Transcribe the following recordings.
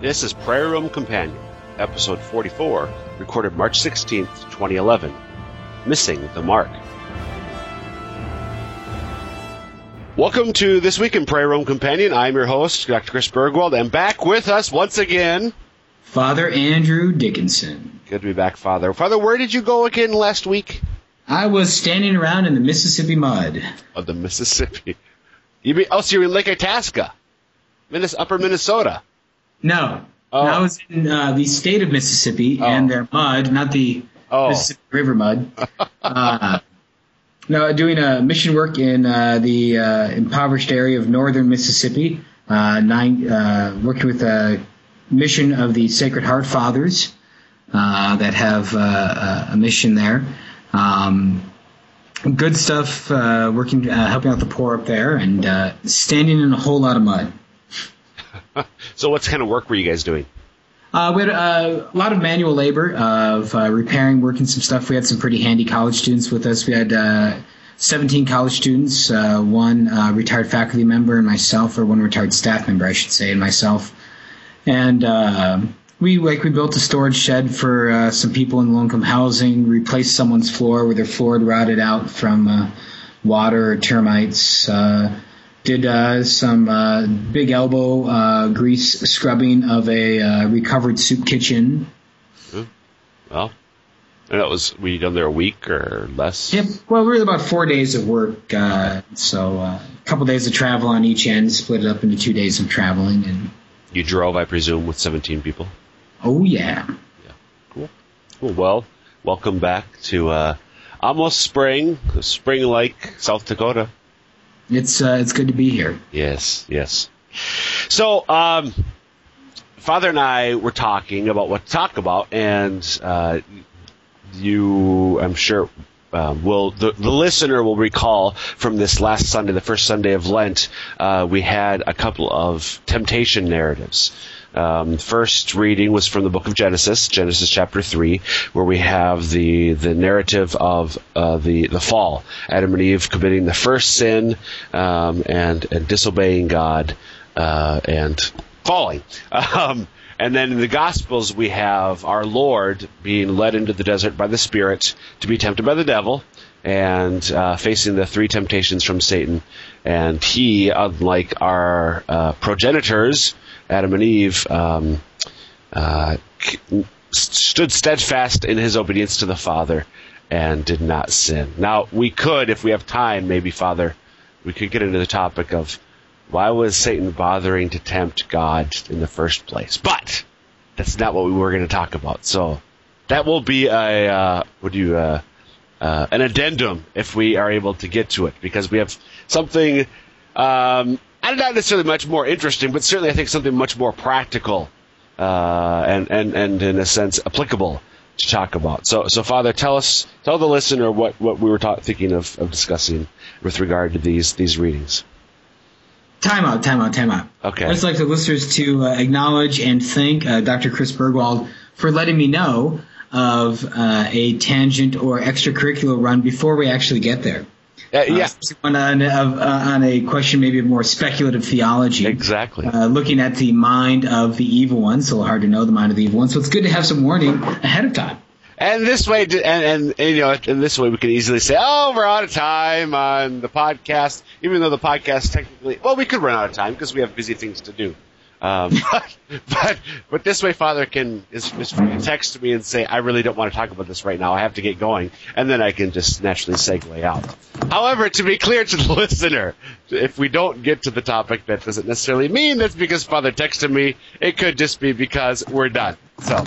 This is Prairie Rome Companion, episode 44, recorded March 16th, 2011. Missing the Mark. Welcome to This Week in Prairie Rome Companion. I'm your host, Dr. Chris Burgwald, and back with us once again, Father Andrew Dickinson. Good to be back, Father. Father, where did you go again last week? I was standing around in the Mississippi mud. Of the Mississippi. You mean, oh, so you're in Lake Itasca, Minnes- Upper Minnesota. No. Oh. I was in uh, the state of Mississippi Oh. and their mud, not the Oh. Mississippi River mud. uh, no, doing uh, mission work in uh, the uh, impoverished area of northern Mississippi. Uh, nine, uh, working with a mission of the Sacred Heart Fathers uh, that have uh, a mission there. Um, good stuff. Uh, working, uh, helping out the poor up there, and uh, standing in a whole lot of mud. So, what kind of work were you guys doing? Uh, we had uh, a lot of manual labor of uh, repairing, working some stuff. We had some pretty handy college students with us. We had uh, 17 college students, uh, one retired faculty member, and myself, or one retired staff member, I should say, and myself. And we like we built a storage shed for some people in low-income housing. Replaced someone's floor where their floor had rotted out from water or termites. Uh, did uh, some uh, big elbow uh, grease scrubbing of a uh, recovered soup kitchen. Well, and that was, were you done there a week or less? Yep. Well, we were about four days of work. Uh, so uh, a couple days of travel on each end, split it up into two days of traveling. And You drove, I presume, with 17 people? oh yeah, Cool. Cool. Well, welcome back to uh, almost spring, spring like South Dakota. It's uh, it's good to be here. Yes, yes. So, um, Father and I were talking about what to talk about, and uh, you, I'm sure, um, will the, the listener will recall from this last Sunday, the first Sunday of Lent, uh, we had a couple of temptation narratives. Um, first reading was from the book of Genesis, Genesis chapter three, where we have the the narrative of uh, the the fall, Adam and Eve committing the first sin um, and and disobeying God uh, and falling. Um, and then in the Gospels, we have our Lord being led into the desert by the Spirit to be tempted by the devil and uh, facing the three temptations from Satan. And he, unlike our uh, progenitors, Adam and Eve, um, uh, stood steadfast in his obedience to the Father and did not sin. Now, we could, if we have time, maybe, Father, we could get into the topic of why was Satan bothering to tempt God in the first place? But that's not what we were going to talk about. So that will be a uh, would you uh, uh, an addendum if we are able to get to it because we have something um, not necessarily much more interesting, but certainly I think something much more practical uh, and and and in a sense applicable to talk about. So so Father, tell us tell the listener what what we were ta- thinking of, of discussing with regard to these these readings. Time out, time out, time out. Okay. I'd just like the listeners to uh, acknowledge and thank uh, Dr. Chris Burgwald for letting me know of uh, a tangent or extracurricular run before we actually get there. Uh, yeah, Uh, on, on, uh, on a question maybe of more speculative theology. exactly. Uh, looking at the mind of the evil one, so hard to know the mind of the evil one. So it's good to have some warning ahead of time. And this way, and, and, and you know, and this way we can easily say, "Oh, we're out of time on the podcast," even though the podcast technically, well, we could run out of time because we have busy things to do. Um, but, but but this way, Father can is, is free to text me and say, "I really don't want to talk about this right now. I have to get going," and then I can just naturally segue out. However, to be clear to the listener, if we don't get to the topic, that doesn't necessarily mean that's because Father texted me. It could just be because we're done. So.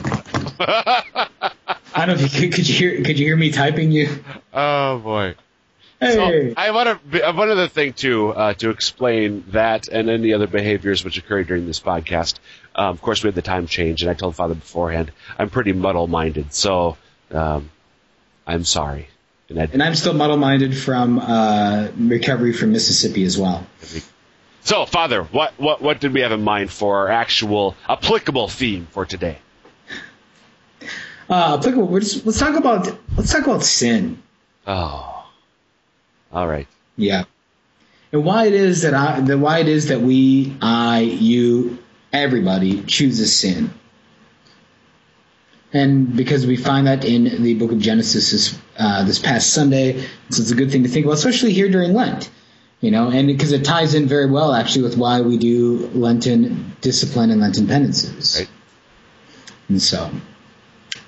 I don't know if you could, could you hear could you hear me typing you? Oh boy. So I want to one other thing too uh, to explain that and any other behaviors which occurred during this podcast. Um, of course, we had the time change, and I told Father beforehand I'm pretty muddle-minded, so um, I'm sorry. And and I'm still muddle-minded from uh, recovery from Mississippi as well. so, Father, what what what did we have in mind for our actual applicable theme for today? Uh, applicable. We're just, let's talk about let's talk about sin. Oh, all right. Yeah, and why it is that I the why it is that we, I, you, everybody chooses sin. And because we find that in the book of Genesis this, uh, this past Sunday, so it's a good thing to think about, especially here during Lent. You know, and because it ties in very well actually with why we do Lenten discipline and Lenten penances. Right. And so.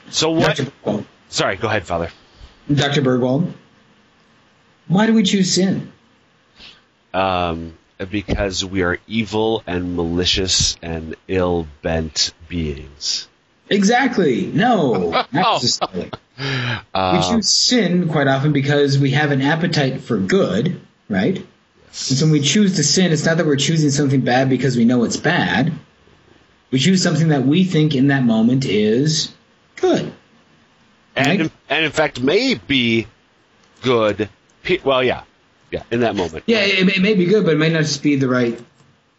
So what? Dr. Sorry, go ahead, Father. Dr. Burgwald, why do we choose sin? Um, because we are evil and malicious and ill bent beings. Exactly. No, not necessarily. we Um, choose sin quite often because we have an appetite for good, right? And so when we choose to sin, it's not that we're choosing something bad because we know it's bad. We choose something that we think in that moment is good. and, Right? and in fact, may be good. Well, yeah, yeah, in that moment. Yeah, it, it may be good, but it may not just be the right,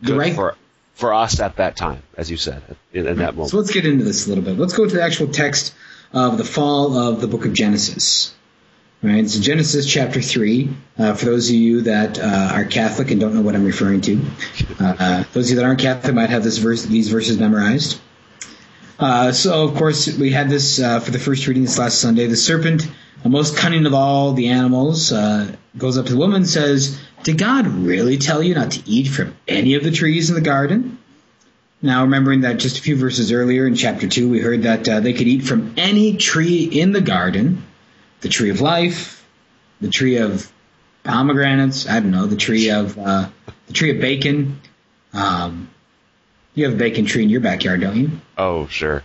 the Good right. for for us at that time, as you said, in, in that moment. So let's get into this a little bit. Let's go to the actual text of the fall of the book of Genesis. Right, so Genesis chapter three. Uh, for those of you that uh, are Catholic and don't know what I'm referring to, uh, uh, those of you that aren't Catholic might have this verse, these verses memorized. Uh, so of course we had this uh, for the first reading this last Sunday. The serpent, the most cunning of all the animals, uh, goes up to the woman and says, "Did God really tell you not to eat from any of the trees in the garden?" Now, remembering that just a few verses earlier in chapter 2, we heard that uh, they could eat from any tree in the garden the tree of life, the tree of pomegranates, I don't know, the tree of, uh, the tree of bacon. Um, you have a bacon tree in your backyard, don't you? oh, sure.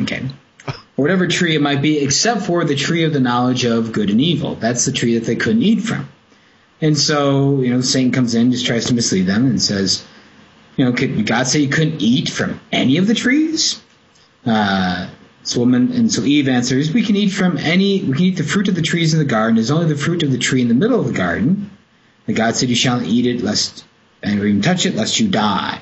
Okay. Or whatever tree it might be, except for the tree of the knowledge of good and evil. That's the tree that they couldn't eat from. And so, you know, Satan comes in, just tries to mislead them and says, you know, could God say you couldn't eat from any of the trees? Uh, this woman, and so Eve answers, we can eat from any, we can eat the fruit of the trees in the garden. There's only the fruit of the tree in the middle of the garden. And God said, you shall not eat it, lest, and even touch it, lest you die.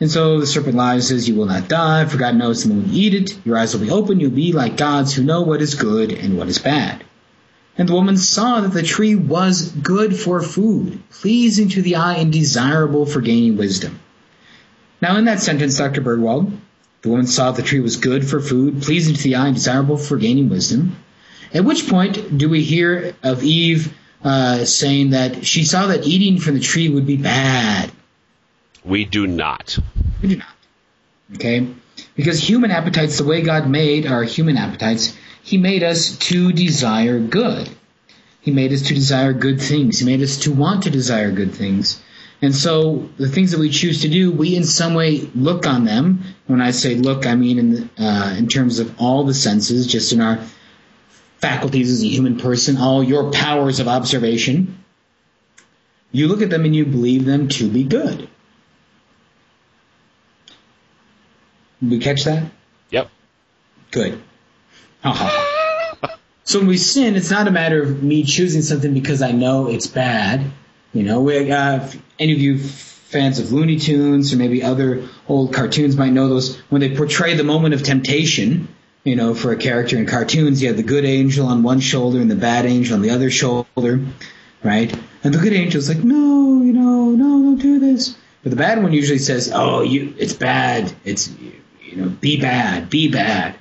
And so the serpent lies, and says, You will not die, for God knows the moment you eat it, your eyes will be open, you'll be like gods who know what is good and what is bad. And the woman saw that the tree was good for food, pleasing to the eye and desirable for gaining wisdom. Now, in that sentence, Dr. Burgwald, the woman saw that the tree was good for food, pleasing to the eye and desirable for gaining wisdom. At which point do we hear of Eve uh, saying that she saw that eating from the tree would be bad? We do not. We do not. Okay? Because human appetites, the way God made our human appetites, He made us to desire good. He made us to desire good things. He made us to want to desire good things. And so the things that we choose to do, we in some way look on them. When I say look, I mean in, the, uh, in terms of all the senses, just in our faculties as a human person, all your powers of observation. You look at them and you believe them to be good. Did we catch that? Yep. Good. Ha. so when we sin, it's not a matter of me choosing something because I know it's bad. You know, we, uh, any of you fans of Looney Tunes or maybe other old cartoons might know those when they portray the moment of temptation. You know, for a character in cartoons, you have the good angel on one shoulder and the bad angel on the other shoulder, right? And the good angel's like, no, you know, no, don't do this. But the bad one usually says, oh, you, it's bad. It's, you know, be bad, be bad.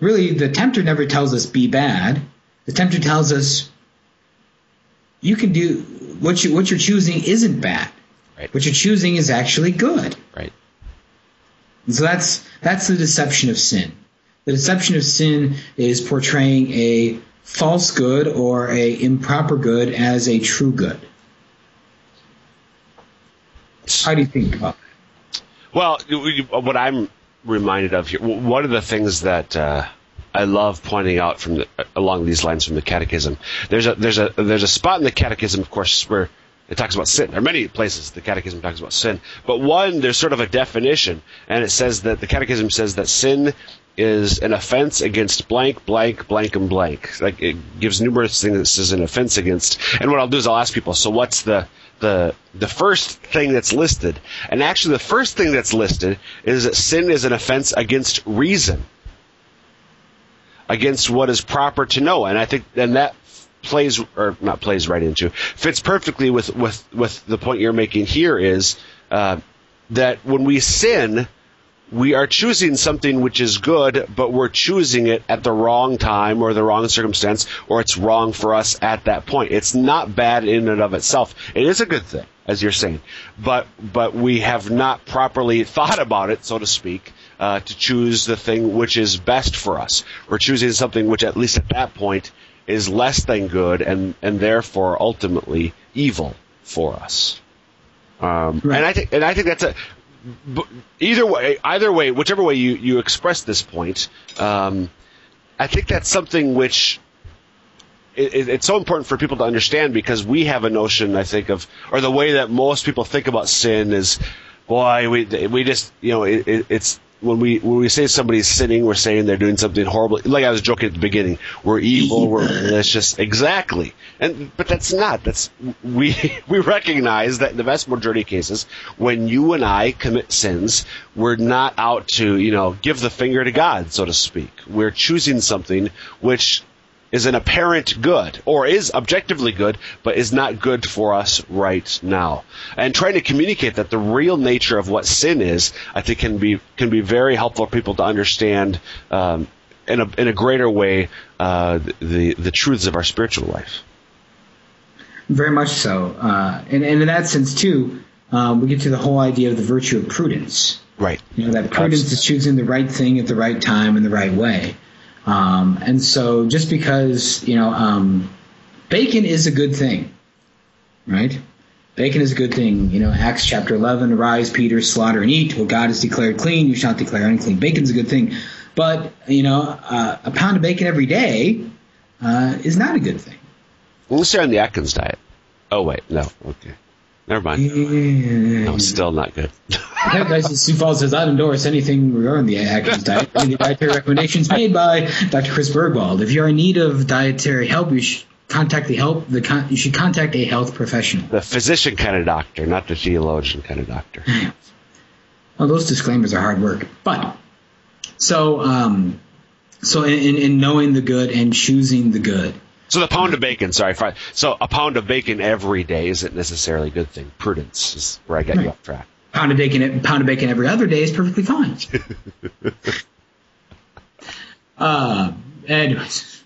Really, the tempter never tells us be bad. The tempter tells us you can do what you what you're choosing isn't bad. Right. What you're choosing is actually good. Right. And so that's that's the deception of sin. The deception of sin is portraying a false good or a improper good as a true good. How do you think about that? Well, what I'm reminded of here, one of the things that uh, I love pointing out from the, along these lines from the Catechism, there's a there's a there's a spot in the Catechism, of course, where it talks about sin. There are many places the Catechism talks about sin, but one there's sort of a definition, and it says that the Catechism says that sin is an offense against blank, blank, blank, and blank. Like it gives numerous things that says an offense against. And what I'll do is I'll ask people, so what's the the the first thing that's listed? And actually, the first thing that's listed is that sin is an offense against reason, against what is proper to know. And I think and that plays or not plays right into fits perfectly with with with the point you're making here is. Uh, that when we sin, we are choosing something which is good, but we're choosing it at the wrong time or the wrong circumstance, or it's wrong for us at that point. It's not bad in and of itself. It is a good thing, as you're saying, but but we have not properly thought about it, so to speak, uh, to choose the thing which is best for us. We're choosing something which, at least at that point, is less than good, and and therefore ultimately evil for us. Um, right. And I think and I think that's a either way, either way, whichever way you, you express this point, um, I think that's something which it, it's so important for people to understand because we have a notion, I think, of or the way that most people think about sin is, boy, we we just you know it, it's when we when we say somebody's sinning, we're saying they're doing something horrible. Like I was joking at the beginning, we're evil. We're that's just exactly. And but that's not. That's we we recognize that in the vast majority of cases, when you and I commit sins, we're not out to you know give the finger to God, so to speak. We're choosing something which is an apparent good or is objectively good but is not good for us right now. And trying to communicate that the real nature of what sin is i think can be can be very helpful for people to understand um, in a in a greater way uh, the the truths of our spiritual life. Very much so. Uh, and, and in that sense too um, we get to the whole idea of the virtue of prudence. Right. You know that prudence Absolutely. is choosing the right thing at the right time in the right way um, and so just because, you know, um, bacon is a good thing, right? Bacon is a good thing. You know, Acts chapter 11, arise, Peter, slaughter and eat. What God has declared clean, you shall not declare unclean. Bacon's a good thing. But, you know, uh, a pound of bacon every day uh, is not a good thing. Unless you're on the Atkins diet. Oh, wait, no. Okay. Never mind. Yeah. No, still not good. guys, Sioux Falls says, I endorse anything regarding the Atkins diet. the dietary recommendations made by Dr. Chris Burgwald. If you're in need of dietary help, you should contact the help. The con- you should contact a health professional. The physician kind of doctor, not the theologian kind of doctor. well, those disclaimers are hard work, but so um, so in, in knowing the good and choosing the good so the pound of bacon, sorry, so a pound of bacon every day isn't necessarily a good thing. Prudence is where I got right. you off track. Pound of bacon, pound of bacon every other day is perfectly fine. uh, anyways,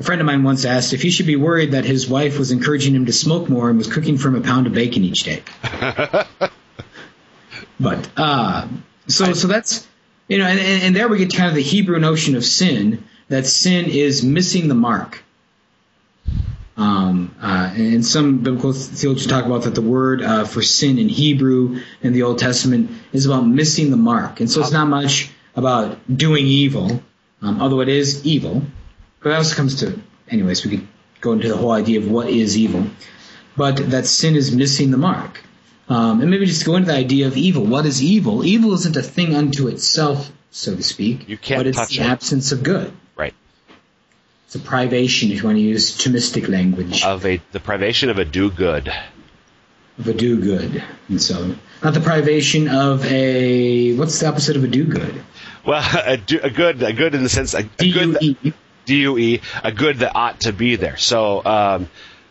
a friend of mine once asked if he should be worried that his wife was encouraging him to smoke more and was cooking for him a pound of bacon each day. but uh, so so that's you know, and, and there we get kind of the Hebrew notion of sin that sin is missing the mark. Um, uh, and some biblical theologians talk about that the word uh, for sin in Hebrew in the Old Testament is about missing the mark. And so it's not much about doing evil, um, although it is evil. But that also comes to, anyways, we could go into the whole idea of what is evil. But that sin is missing the mark. Um, and maybe just go into the idea of evil. What is evil? Evil isn't a thing unto itself, so to speak. You can't but it's touch the it. absence of good. It's a privation, if you want to use Thomistic language. Of a the privation of a due good. Of a due good, and so not the privation of a what's the opposite of a do good? Well, a, due, a good, a good in the sense a, a good D-U-E, a good that ought to be there. So um,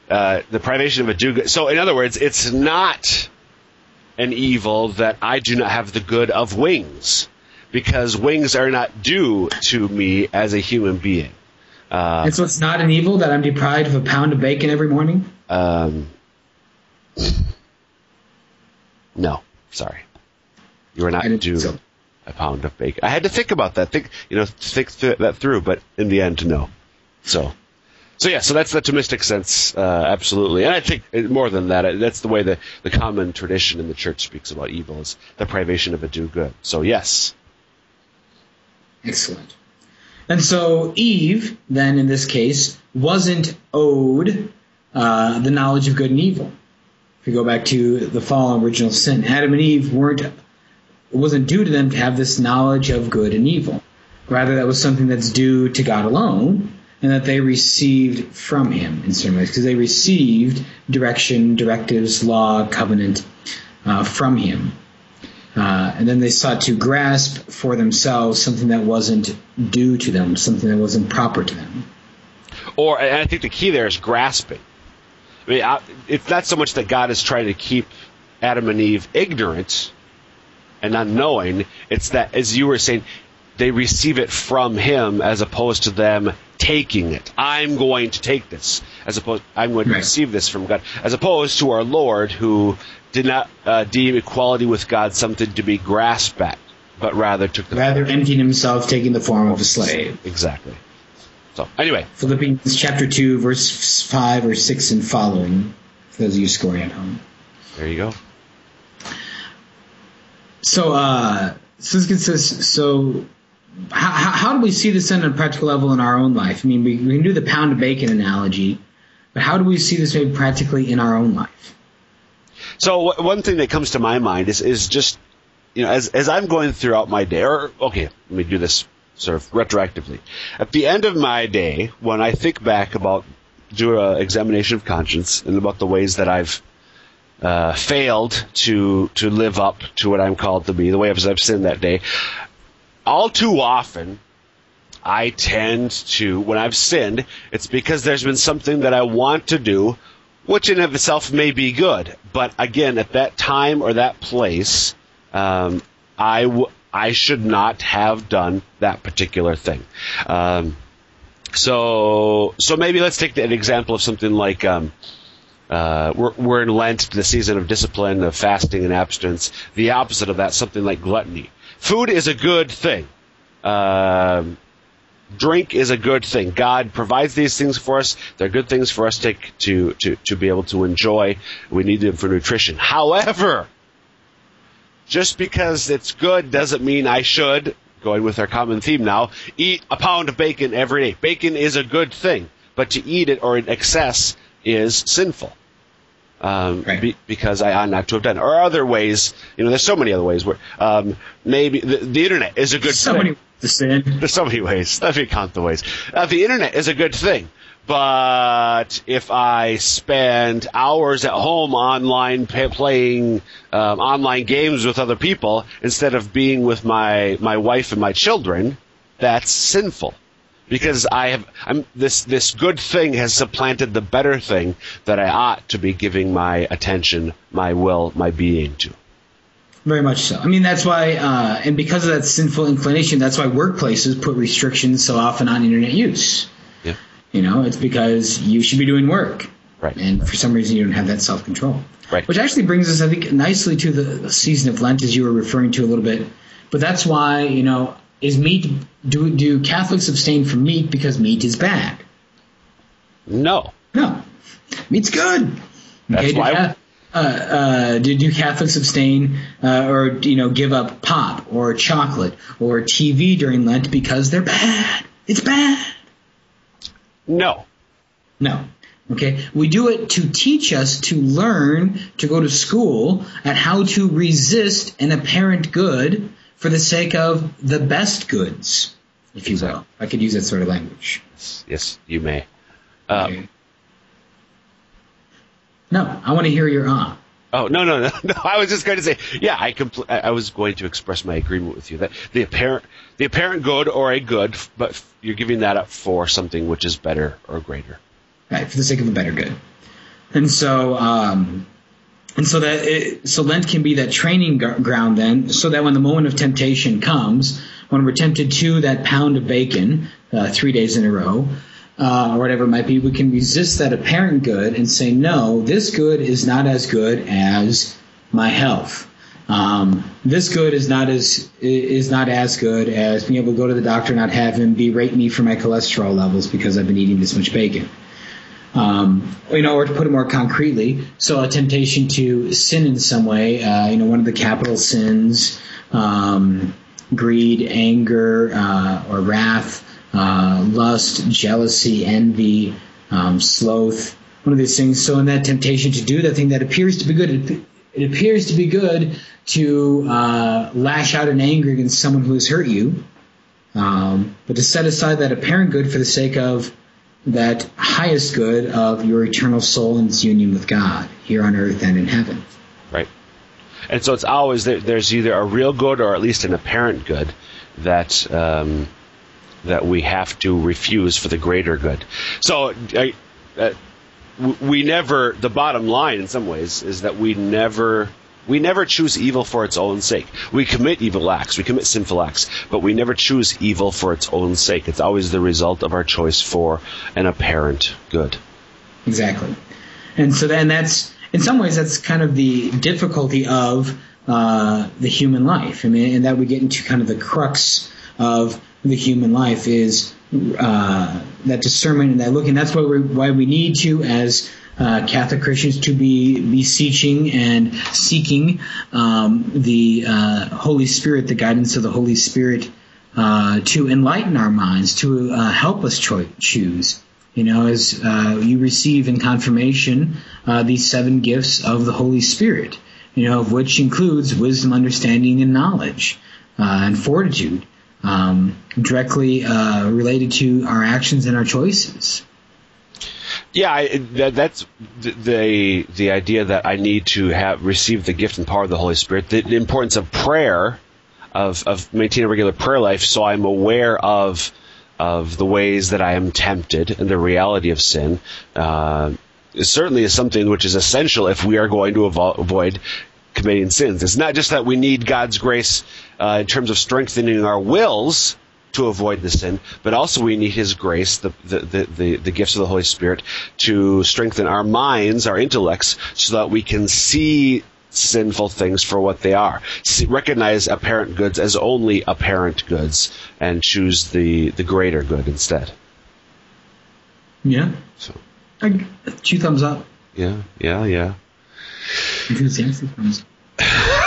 uh, the privation of a due good. So in other words, it's not an evil that I do not have the good of wings, because wings are not due to me as a human being. Uh, and so it's not an evil that I'm deprived of a pound of bacon every morning? Um, no, sorry. You are not due so. a pound of bacon. I had to think about that. Think, you know, think th- that through, but in the end, no. So, so yeah, so that's the Thomistic sense, uh, absolutely. And I think more than that, that's the way the, the common tradition in the church speaks about evil is the privation of a due good. So yes. Excellent. And so Eve, then in this case, wasn't owed uh, the knowledge of good and evil. If you go back to the fall original sin, Adam and Eve weren't it wasn't due to them to have this knowledge of good and evil. Rather, that was something that's due to God alone, and that they received from Him in certain ways, because they received direction, directives, law, covenant uh, from Him. Uh, and then they sought to grasp for themselves something that wasn't due to them, something that wasn't proper to them. Or, and I think the key there is grasping. I mean, it's not so much that God is trying to keep Adam and Eve ignorant and unknowing. It's that, as you were saying, they receive it from Him as opposed to them taking it. I'm going to take this, as opposed I'm going to receive this from God, as opposed to our Lord who did not uh, deem equality with God something to be grasped at, but rather took the Rather emptying himself, taking the form of a slave. exactly. So anyway, Philippians chapter 2, verse 5 or 6 and following, for those of you scoring at home. there you go. So, uh, so, this us- so how, how do we see this on a practical level in our own life? I mean, we, we can do the pound of bacon analogy, but how do we see this maybe practically in our own life? So one thing that comes to my mind is is just you know as as I'm going throughout my day, or okay, let me do this sort of retroactively. At the end of my day, when I think back about do an examination of conscience and about the ways that I've uh, failed to to live up to what I'm called to be, the way I've sinned that day, all too often I tend to, when I've sinned, it's because there's been something that I want to do, which in of itself may be good. But again, at that time or that place, um, I, w- I should not have done that particular thing. Um, so, so maybe let's take an example of something like, um, uh, we're, we're in Lent, the season of discipline, of fasting and abstinence. The opposite of that, something like gluttony. Food is a good thing. Um, drink is a good thing. God provides these things for us. They're good things for us to, to, to, to be able to enjoy. We need them for nutrition. However, just because it's good doesn't mean I should, going with our common theme now, eat a pound of bacon every day. Bacon is a good thing, but to eat it or in excess is sinful. Um, Right. be, because I ought not to have done it. Or other ways, you know, there's so many other ways where um, maybe the, the internet is a good so thing. many to sin. There's so many ways. Let me count the ways. Uh, the internet is a good thing, but if I spend hours at home online pa playing um, online games with other people instead of being with my my wife and my children, that's sinful. Because I have, I'm this this good thing has supplanted the better thing that I ought to be giving my attention, my will, my being to. Very much so. I mean, that's why, uh, and because of that sinful inclination, that's why workplaces put restrictions so often on internet use. Yeah. You know, it's because you should be doing work. Right. And for some reason, you don't have that self control. Right. Which actually brings us, I think, nicely to the season of Lent, as you were referring to a little bit. But that's why, you know, is meat, do, do Catholics abstain from meat because meat is bad? No. No. Meat's good. That's do why- uh, uh, do, do Catholics abstain uh, or you know give up pop or chocolate or TV during Lent because they're bad? It's bad. No. No. Okay. We do it to teach us to learn to go to school at how to resist an apparent good for the sake of the best goods, if you will. I could use that sort of language. Yes, you may. Um, Okay. No, I want to hear your ah. Oh no no no no! I was just going to say, yeah, I compl- I I was going to express my agreement with you that the apparent the apparent good or a good, but f- you're giving that up for something which is better or greater. right, for the sake of a better good. And so, um, and so that it, so Lent can be that training ground then, so that when the moment of temptation comes, when we're tempted to that pound of bacon uh, three days in a row, uh, or whatever it might be, we can resist that apparent good and say, no, this good is not as good as my health. Um, this good is not as is not as good as being able to go to the doctor and not have him berate me for my cholesterol levels because I've been eating this much bacon. Um, you know, or to put it more concretely, so a temptation to sin in some way, uh, you know, one of the capital sins, um, greed, anger, uh, or wrath, uh, lust, jealousy, envy, um, sloth, one of these things. So in that temptation to do that thing that appears to be good, it, it appears to be good to uh, lash out in anger against someone who has hurt you, um, but to set aside that apparent good for the sake of that highest good of your eternal soul and its union with God here on earth and in heaven. Right. And so it's always there, there's either a real good or at least an apparent good that um, that we have to refuse for the greater good. So I, uh, we never. The bottom line, in some ways, is that we never We never choose evil for its own sake. We commit evil acts, we commit sinful acts, but we never choose evil for its own sake. It's always the result of our choice for an apparent good. Exactly. And so then that's, in some ways, that's kind of the difficulty of uh, the human life. I mean, and that we get into kind of the crux of the human life is uh, that discernment and that looking. That's why we why we need to as uh, Catholic Christians to be beseeching and seeking um, the uh, Holy Spirit, the guidance of the Holy Spirit, uh, to enlighten our minds, to uh, help us cho- choose. You know, as uh, you receive in confirmation uh, these seven gifts of the Holy Spirit, you know, of which includes wisdom, understanding, and knowledge, and fortitude, um, directly related to our actions and our choices. Yeah, I, that, that's the the idea that I need to have receive the gift and power of the Holy Spirit. The, the importance of prayer, of of maintaining a regular prayer life, so I'm aware of of the ways that I am tempted and the reality of sin. Uh, certainly is something which is essential if we are going to avo- avoid committing sins. It's not just that we need God's grace uh, in terms of strengthening our wills to avoid the sin, but also we need His grace, the, the, the, the, the gifts of the Holy Spirit, to strengthen our minds, our intellects, so that we can see sinful things for what they are. See, recognize apparent goods as only apparent goods and choose the, the greater good instead. Yeah. So. I, two thumbs up. Yeah, yeah, yeah. Enthusiastic thumbs up.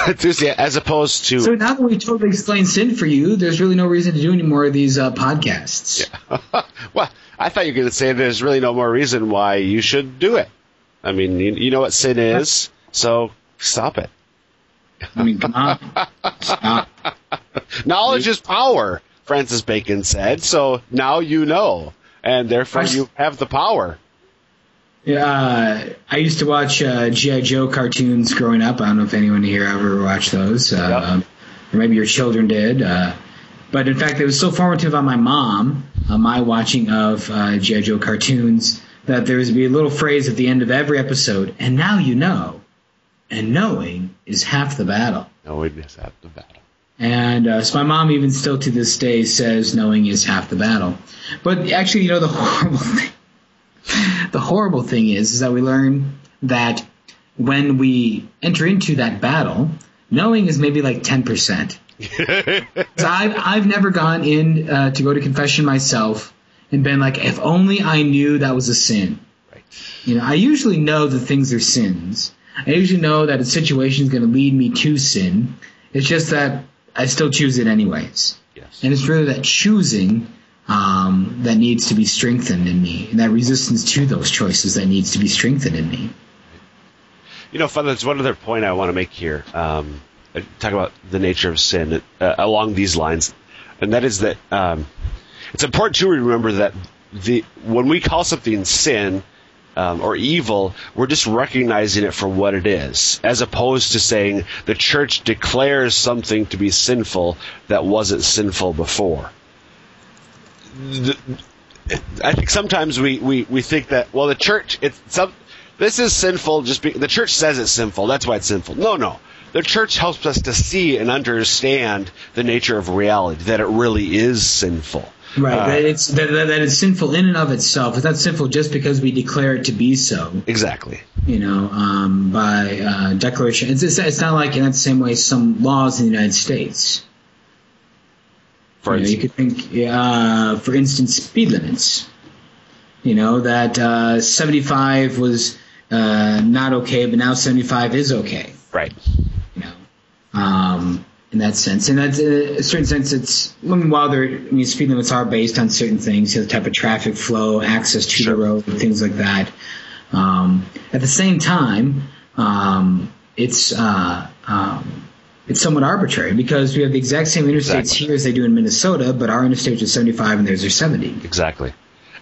As opposed to. So now that we totally explained sin for you, there's really no reason to do any more of these uh, podcasts. Yeah. well, I thought you were going to say there's really no more reason why you should do it. I mean, you, you know what sin is, so stop it. I mean, come on. Stop. Knowledge is power, Francis Bacon said. So now you know, and therefore you have the power. Yeah, uh, I used to watch uh, GI Joe cartoons growing up. I don't know if anyone here ever watched those, uh, yep. or maybe your children did. Uh, but in fact, it was so formative on my mom, uh, my watching of uh, GI Joe cartoons, that there would be a little phrase at the end of every episode. And now you know, and knowing is half the battle. Knowing is half the battle. And uh, so my mom, even still to this day, says knowing is half the battle. But actually, you know, the horrible thing the horrible thing is, is that we learn that when we enter into that battle, knowing is maybe like 10%. I've, I've never gone in uh, to go to confession myself and been like, if only I knew that was a sin. Right. You know, I usually know that things are sins. I usually know that a situation is going to lead me to sin. It's just that I still choose it anyways. Yes. And it's really that choosing um, that needs to be strengthened in me, and that resistance to those choices that needs to be strengthened in me. You know, Father, there's one other point I want to make here. Um, talk about the nature of sin uh, along these lines, and that is that um, it's important to remember that the when we call something sin um, or evil, we're just recognizing it for what it is, as opposed to saying the church declares something to be sinful that wasn't sinful before. I think sometimes we, we, we think that well the church it's some this is sinful just be, the church says it's sinful. That's why it's sinful. No no. The church helps us to see and understand the nature of reality that it really is sinful. Right uh, that it's that, that it's sinful in and of itself. It's not sinful just because we declare it to be so. Exactly. You know um, by uh, declaration. It's, it's, it's not like in that same way some laws in the United States for you, know, you could think, uh, for instance, speed limits. You know that uh, 75 was uh, not okay, but now 75 is okay. Right. You know, um, in that sense, and that's in a certain sense, it's I mean, while there, I mean, speed limits are based on certain things, you know, the type of traffic flow, access to sure. the road, things like that. Um, at the same time, um, it's uh, um, it's somewhat arbitrary because we have the exact same interstates exactly. here as they do in Minnesota, but our interstates are 75 and theirs are 70. Exactly.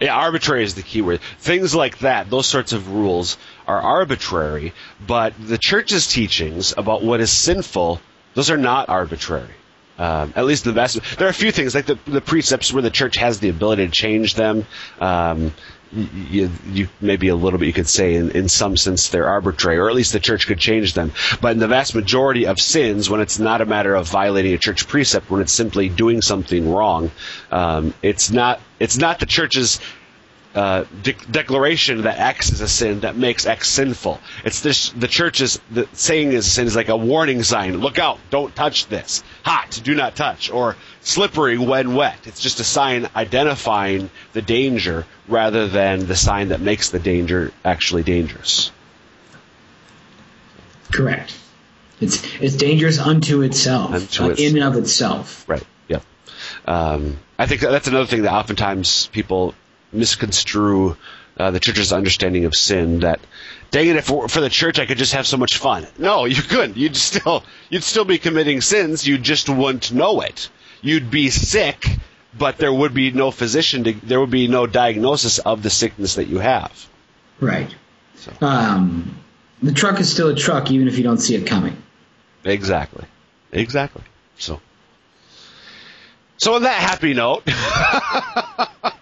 Yeah, arbitrary is the key word. Things like that, those sorts of rules are arbitrary, but the church's teachings about what is sinful, those are not arbitrary. Um, at least the vast. There are a few things like the, the precepts where the church has the ability to change them. Um, you, you maybe a little bit you could say in, in some sense they're arbitrary, or at least the church could change them. But in the vast majority of sins, when it's not a matter of violating a church precept, when it's simply doing something wrong, um, it's not it's not the church's uh, de- declaration that X is a sin that makes X sinful. It's this the church's the saying is a sin is like a warning sign. Look out! Don't touch this. Hot, do not touch, or slippery when wet. It's just a sign identifying the danger rather than the sign that makes the danger actually dangerous. Correct. It's it's dangerous unto itself, Unto uh, in and of itself. Right. Yep. Um, I think that's another thing that oftentimes people misconstrue uh, the church's understanding of sin. That, dang it, if for for the church I could just have so much fun. No, you couldn't. You'd still you'd still be committing sins. You just wouldn't know it. You'd be sick, but there would be no physician. To, there would be no diagnosis of the sickness that you have. Right. So. Um, the truck is still a truck, even if you don't see it coming. Exactly. Exactly. So. So on that happy note.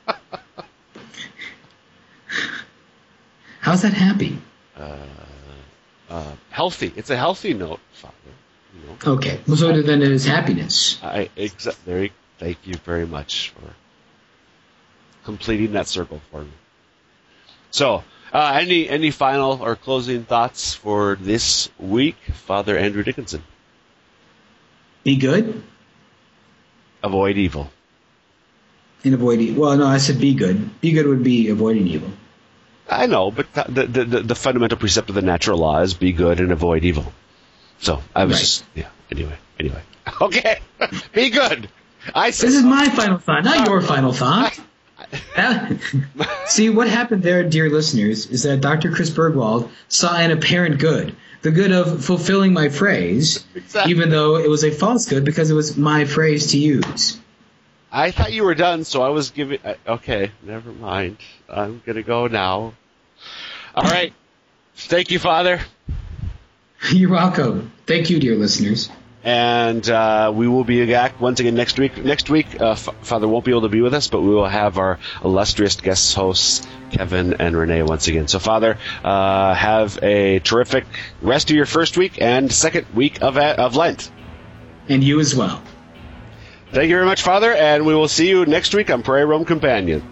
How's that happy? uh, healthy. It's a healthy note, Father. You know, Okay. Well, so then it is happiness. I exa- very thank you very much for completing that circle for me. So, uh, any any final or closing thoughts for this week, Father Andrew Dickinson? Be good Avoid evil. and avoid evil. Well, no, I said be good. Be good would be avoiding evil. I know, but the, the the the fundamental precept of the natural law is be good and avoid evil. So I was Right. just yeah. Anyway, anyway, okay, be good. I said This is my final thought, not your final thought. See, what happened there, dear listeners, is that Dr. Chris Burgwald saw an apparent good. The good of fulfilling my phrase, Exactly. even though it was a false good because it was my phrase to use. I thought you were done, so I was giving. uh, Okay, never mind. I'm gonna go now. All right. Thank you, Father, You're welcome. Thank you, dear listeners. and uh, we will be back once again next week. Next week, uh, F- Father won't be able to be with us, but we will have our illustrious guest hosts, Kevin and Renee, once again. So, Father, uh, have a terrific rest of your first week and second week of of Lent. And you as well. Thank you very much, Father, and we will see you next week on Prairie Rome Companion.